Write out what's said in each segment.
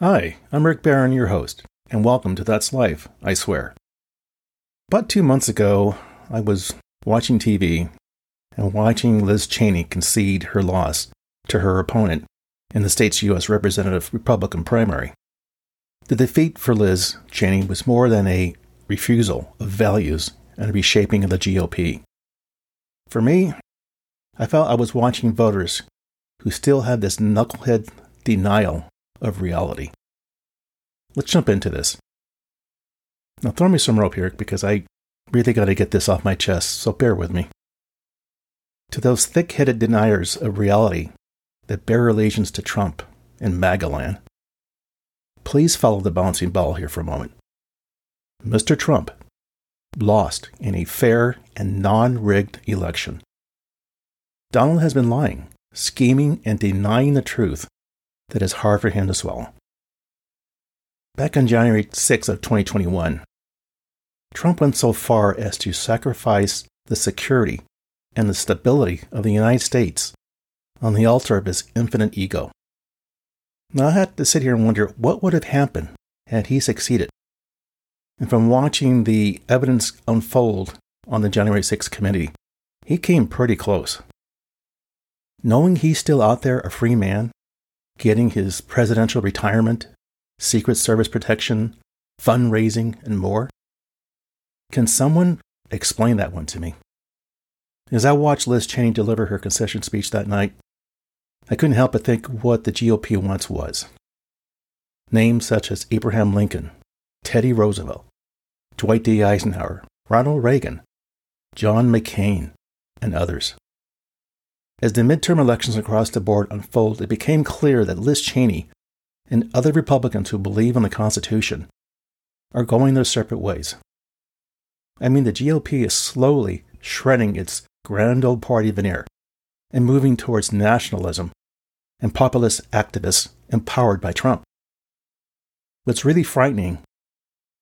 Hi, I'm Rick Barron, your host, and welcome to That's Life, I swear. About two months ago, I was watching TV and watching Liz Cheney concede her loss to her opponent in the state's U.S. Representative Republican primary. The defeat for Liz Cheney was more than a refusal of values and a reshaping of the GOP. For me, I felt I was watching voters who still had this knucklehead denial of reality. Let's jump into this. Now, throw me some rope here because I really got to get this off my chest, so bear with me. To those thick headed deniers of reality that bear allegiance to Trump and Magaland, please follow the bouncing ball here for a moment. Mr. Trump lost in a fair and non rigged election. Donald has been lying, scheming, and denying the truth that is hard for him to swallow. Back on January 6 of 2021, Trump went so far as to sacrifice the security and the stability of the United States on the altar of his infinite ego. Now, I had to sit here and wonder what would have happened had he succeeded. And from watching the evidence unfold on the January 6th committee, he came pretty close. Knowing he's still out there a free man, getting his presidential retirement, Secret Service protection, fundraising, and more, can someone explain that one to me? As I watched Liz Cheney deliver her concession speech that night, I couldn't help but think what the GOP once was. Names such as Abraham Lincoln, Teddy Roosevelt, Dwight D. Eisenhower, Ronald Reagan, John McCain, and others. As the midterm elections across the board unfold, it became clear that Liz Cheney and other Republicans who believe in the Constitution are going their separate ways. I mean, the GOP is slowly shredding its grand old party veneer and moving towards nationalism and populist activists empowered by Trump. What's really frightening,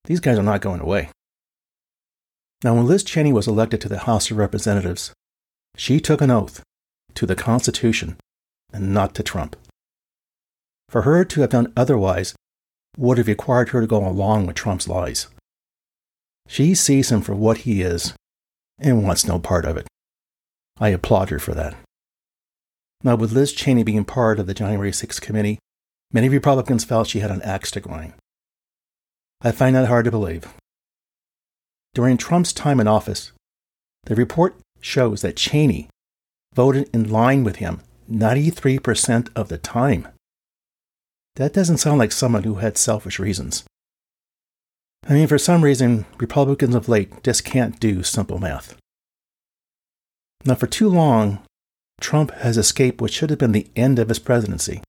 these guys are not going away. Now, when Liz Cheney was elected to the House of Representatives, she took an oath to the Constitution and not to Trump. For her to have done otherwise would have required her to go along with Trump's lies. She sees him for what he is and wants no part of it. I applaud her for that. Now, with Liz Cheney being part of the January 6th committee, many Republicans felt she had an axe to grind. I find that hard to believe. During Trump's time in office, the report shows that Cheney voted in line with him 93% of the time. That doesn't sound like someone who had selfish reasons. I mean, for some reason, Republicans of late just can't do simple math. Now, for too long, Trump has escaped what should have been the end of his presidency.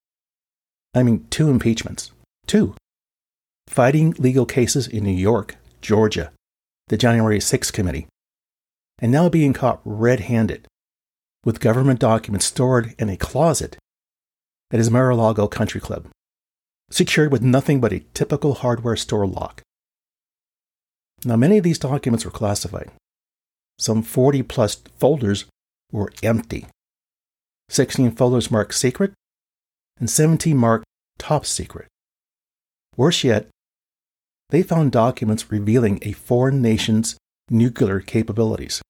I mean, two impeachments. Two. Fighting legal cases in New York, Georgia, the January 6th committee, and now being caught red handed with government documents stored in a closet at his Mar a Lago country club, secured with nothing but a typical hardware store lock. Now, many of these documents were classified. Some 40 plus folders were empty. 16 folders marked secret, and 17 marked top secret. Worse yet, they found documents revealing a foreign nation's nuclear capabilities.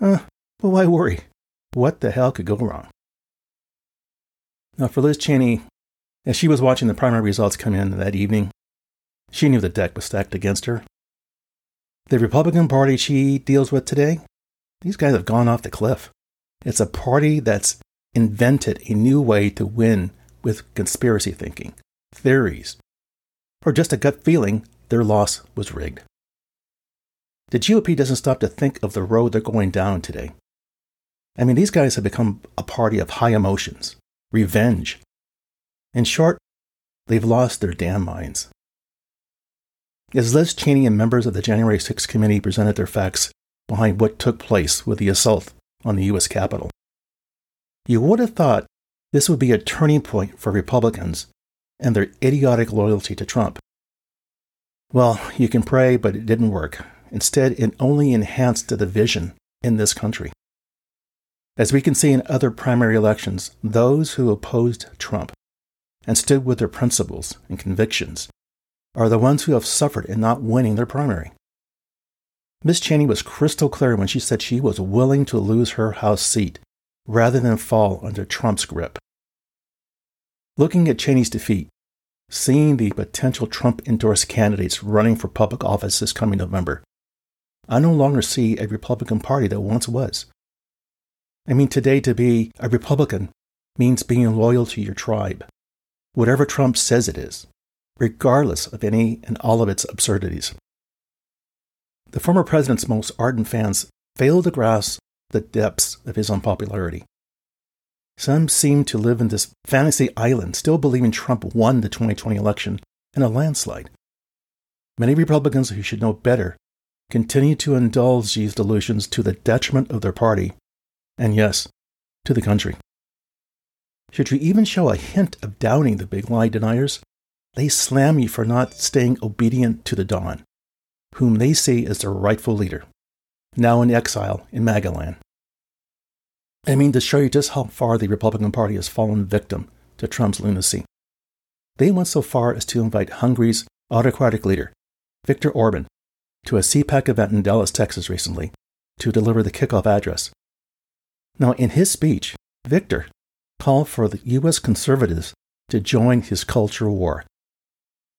Uh, but why worry? What the hell could go wrong? Now, for Liz Cheney, as she was watching the primary results come in that evening, she knew the deck was stacked against her. The Republican Party she deals with today, these guys have gone off the cliff. It's a party that's invented a new way to win with conspiracy thinking, theories, or just a gut feeling their loss was rigged. The GOP doesn't stop to think of the road they're going down today. I mean, these guys have become a party of high emotions, revenge. In short, they've lost their damn minds. As Liz Cheney and members of the January 6th committee presented their facts behind what took place with the assault on the U.S. Capitol. You would have thought this would be a turning point for Republicans and their idiotic loyalty to Trump. Well, you can pray, but it didn't work. Instead, it only enhanced the division in this country. As we can see in other primary elections, those who opposed Trump and stood with their principles and convictions are the ones who have suffered in not winning their primary. Miss Cheney was crystal clear when she said she was willing to lose her House seat rather than fall under Trump's grip. Looking at Cheney's defeat, seeing the potential Trump endorsed candidates running for public office this coming November, I no longer see a Republican Party that once was. I mean, today to be a Republican means being loyal to your tribe, whatever Trump says it is, regardless of any and all of its absurdities. The former president's most ardent fans fail to grasp the depths of his unpopularity. Some seem to live in this fantasy island, still believing Trump won the 2020 election in a landslide. Many Republicans who should know better continue to indulge these delusions to the detriment of their party, and yes, to the country. Should you even show a hint of doubting the big lie deniers, they slam you for not staying obedient to the Don, whom they see as their rightful leader, now in exile in Magaland. I mean, to show you just how far the Republican Party has fallen victim to Trump's lunacy. They went so far as to invite Hungary's autocratic leader, Viktor Orban, to a CPAC event in Dallas, Texas recently to deliver the kickoff address. Now, in his speech, Victor called for the U.S. conservatives to join his culture war.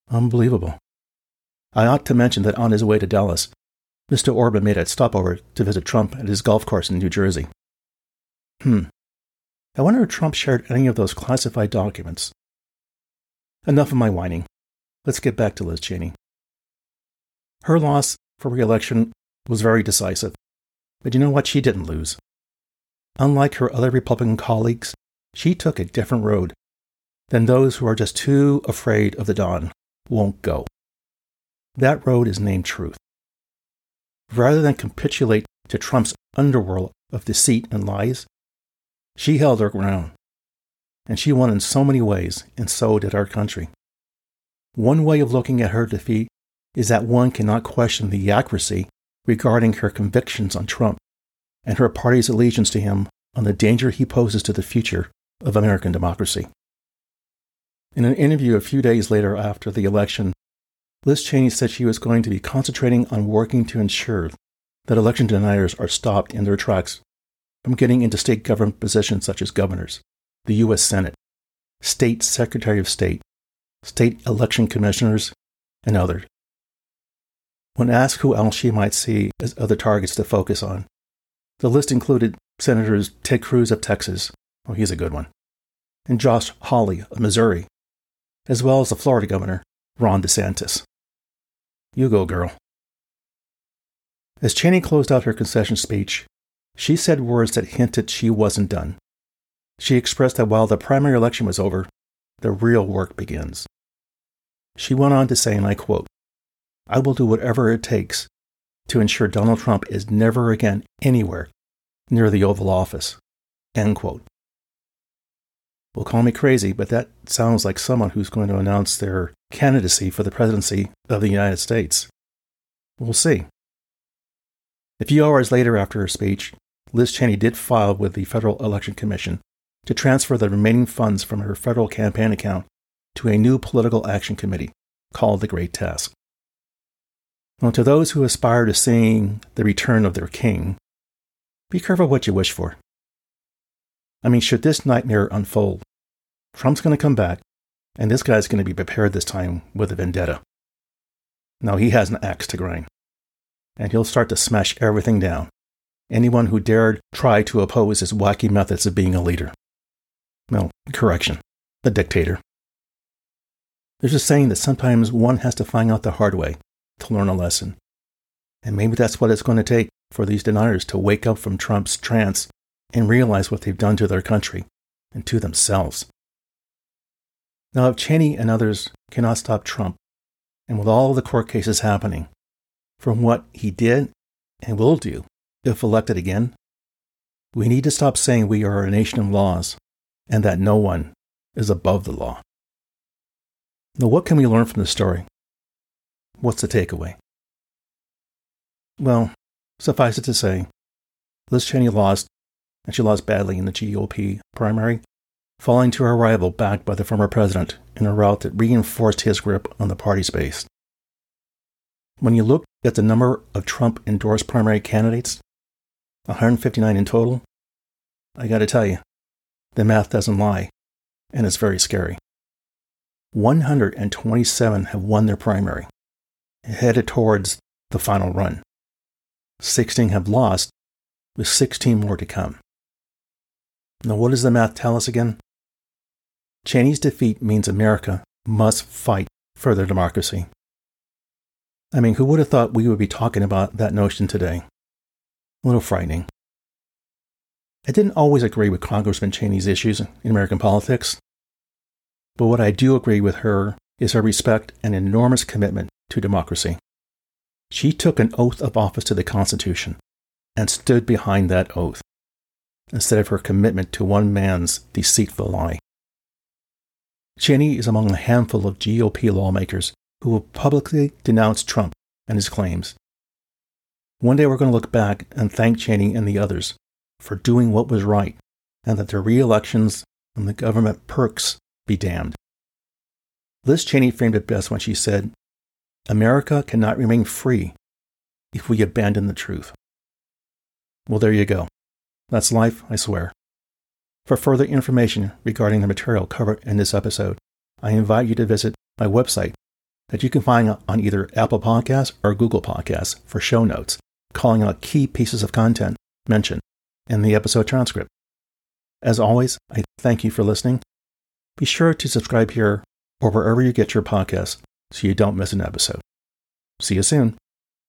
Unbelievable. I ought to mention that on his way to Dallas, Mr. Orban made a stopover to visit Trump at his golf course in New Jersey. Hmm. I wonder if Trump shared any of those classified documents. Enough of my whining. Let's get back to Liz Cheney. Her loss for re election was very decisive, but you know what? She didn't lose. Unlike her other Republican colleagues, she took a different road than those who are just too afraid of the Don won't go. That road is named truth. Rather than capitulate to Trump's underworld of deceit and lies, she held her ground. And she won in so many ways, and so did our country. One way of looking at her defeat is that one cannot question the accuracy regarding her convictions on Trump and her party's allegiance to him on the danger he poses to the future of American democracy. In an interview a few days later after the election, Liz Cheney said she was going to be concentrating on working to ensure that election deniers are stopped in their tracks from getting into state government positions such as governors, the U.S. Senate, state secretary of state, state election commissioners, and others. When asked who else she might see as other targets to focus on, the list included Senators Ted Cruz of Texas, Oh, he's a good one. And Josh Hawley of Missouri, as well as the Florida governor, Ron DeSantis. You go, girl. As Cheney closed out her concession speech, she said words that hinted she wasn't done. She expressed that while the primary election was over, the real work begins. She went on to say, and I quote, I will do whatever it takes to ensure Donald Trump is never again anywhere near the Oval Office. End quote will call me crazy, but that sounds like someone who's going to announce their candidacy for the presidency of the United States. We'll see. A few hours later after her speech, Liz Cheney did file with the Federal Election Commission to transfer the remaining funds from her federal campaign account to a new political action committee called the Great Task. Now, to those who aspire to seeing the return of their king, be careful what you wish for. I mean, should this nightmare unfold, Trump's going to come back, and this guy's going to be prepared this time with a vendetta. Now he has an axe to grind, and he'll start to smash everything down. Anyone who dared try to oppose his wacky methods of being a leader. No, correction, a dictator. There's a saying that sometimes one has to find out the hard way to learn a lesson. And maybe that's what it's going to take for these deniers to wake up from Trump's trance and realize what they've done to their country and to themselves. Now, if Cheney and others cannot stop Trump, and with all the court cases happening, from what he did and will do if elected again, we need to stop saying we are a nation of laws and that no one is above the law. Now, what can we learn from this story? What's the takeaway? Well, suffice it to say, Liz Cheney lost and she lost badly in the GOP primary, falling to her rival backed by the former president in a rout that reinforced his grip on the party's base. When you look at the number of Trump endorsed primary candidates, 159 in total, I gotta tell you, the math doesn't lie, and it's very scary. 127 have won their primary, headed towards the final run. 16 have lost, with 16 more to come. Now, what does the math tell us again? Cheney's defeat means America must fight for their democracy. I mean, who would have thought we would be talking about that notion today? A little frightening. I didn't always agree with Congressman Cheney's issues in American politics, but what I do agree with her is her respect and enormous commitment to democracy. She took an oath of office to the Constitution and stood behind that oath, instead of her commitment to one man's deceitful lie. Cheney is among a handful of GOP lawmakers who will publicly denounce Trump and his claims. One day we're going to look back and thank Cheney and the others for doing what was right, and that their re elections and the government perks be damned. Liz Cheney framed it best when she said, America cannot remain free if we abandon the truth. Well, there you go. That's life, I swear. For further information regarding the material covered in this episode, I invite you to visit my website that you can find on either Apple Podcasts or Google Podcasts for show notes, calling out key pieces of content mentioned in the episode transcript. As always, I thank you for listening. Be sure to subscribe here or wherever you get your podcasts so you don't miss an episode. See you soon.